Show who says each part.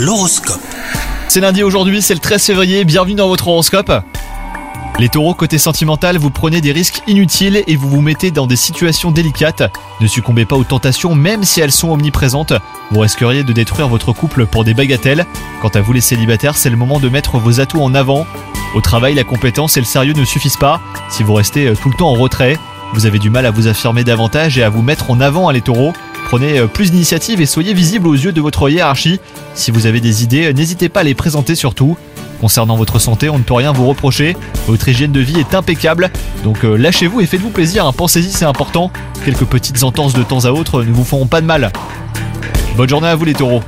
Speaker 1: L'horoscope.
Speaker 2: C'est lundi aujourd'hui, c'est le 13 février, bienvenue dans votre horoscope. Les taureaux, côté sentimental, vous prenez des risques inutiles et vous vous mettez dans des situations délicates. Ne succombez pas aux tentations, même si elles sont omniprésentes. Vous risqueriez de détruire votre couple pour des bagatelles. Quant à vous les célibataires, c'est le moment de mettre vos atouts en avant. Au travail, la compétence et le sérieux ne suffisent pas. Si vous restez euh, tout le temps en retrait, vous avez du mal à vous affirmer davantage et à vous mettre en avant, hein, les taureaux. Prenez euh, plus d'initiative et soyez visible aux yeux de votre hiérarchie. Si vous avez des idées, euh, n'hésitez pas à les présenter surtout. Concernant votre santé, on ne peut rien vous reprocher. Votre hygiène de vie est impeccable. Donc euh, lâchez-vous et faites-vous plaisir. hein. Pensez-y, c'est important. Quelques petites entorses de temps à autre ne vous feront pas de mal. Bonne journée à vous les taureaux.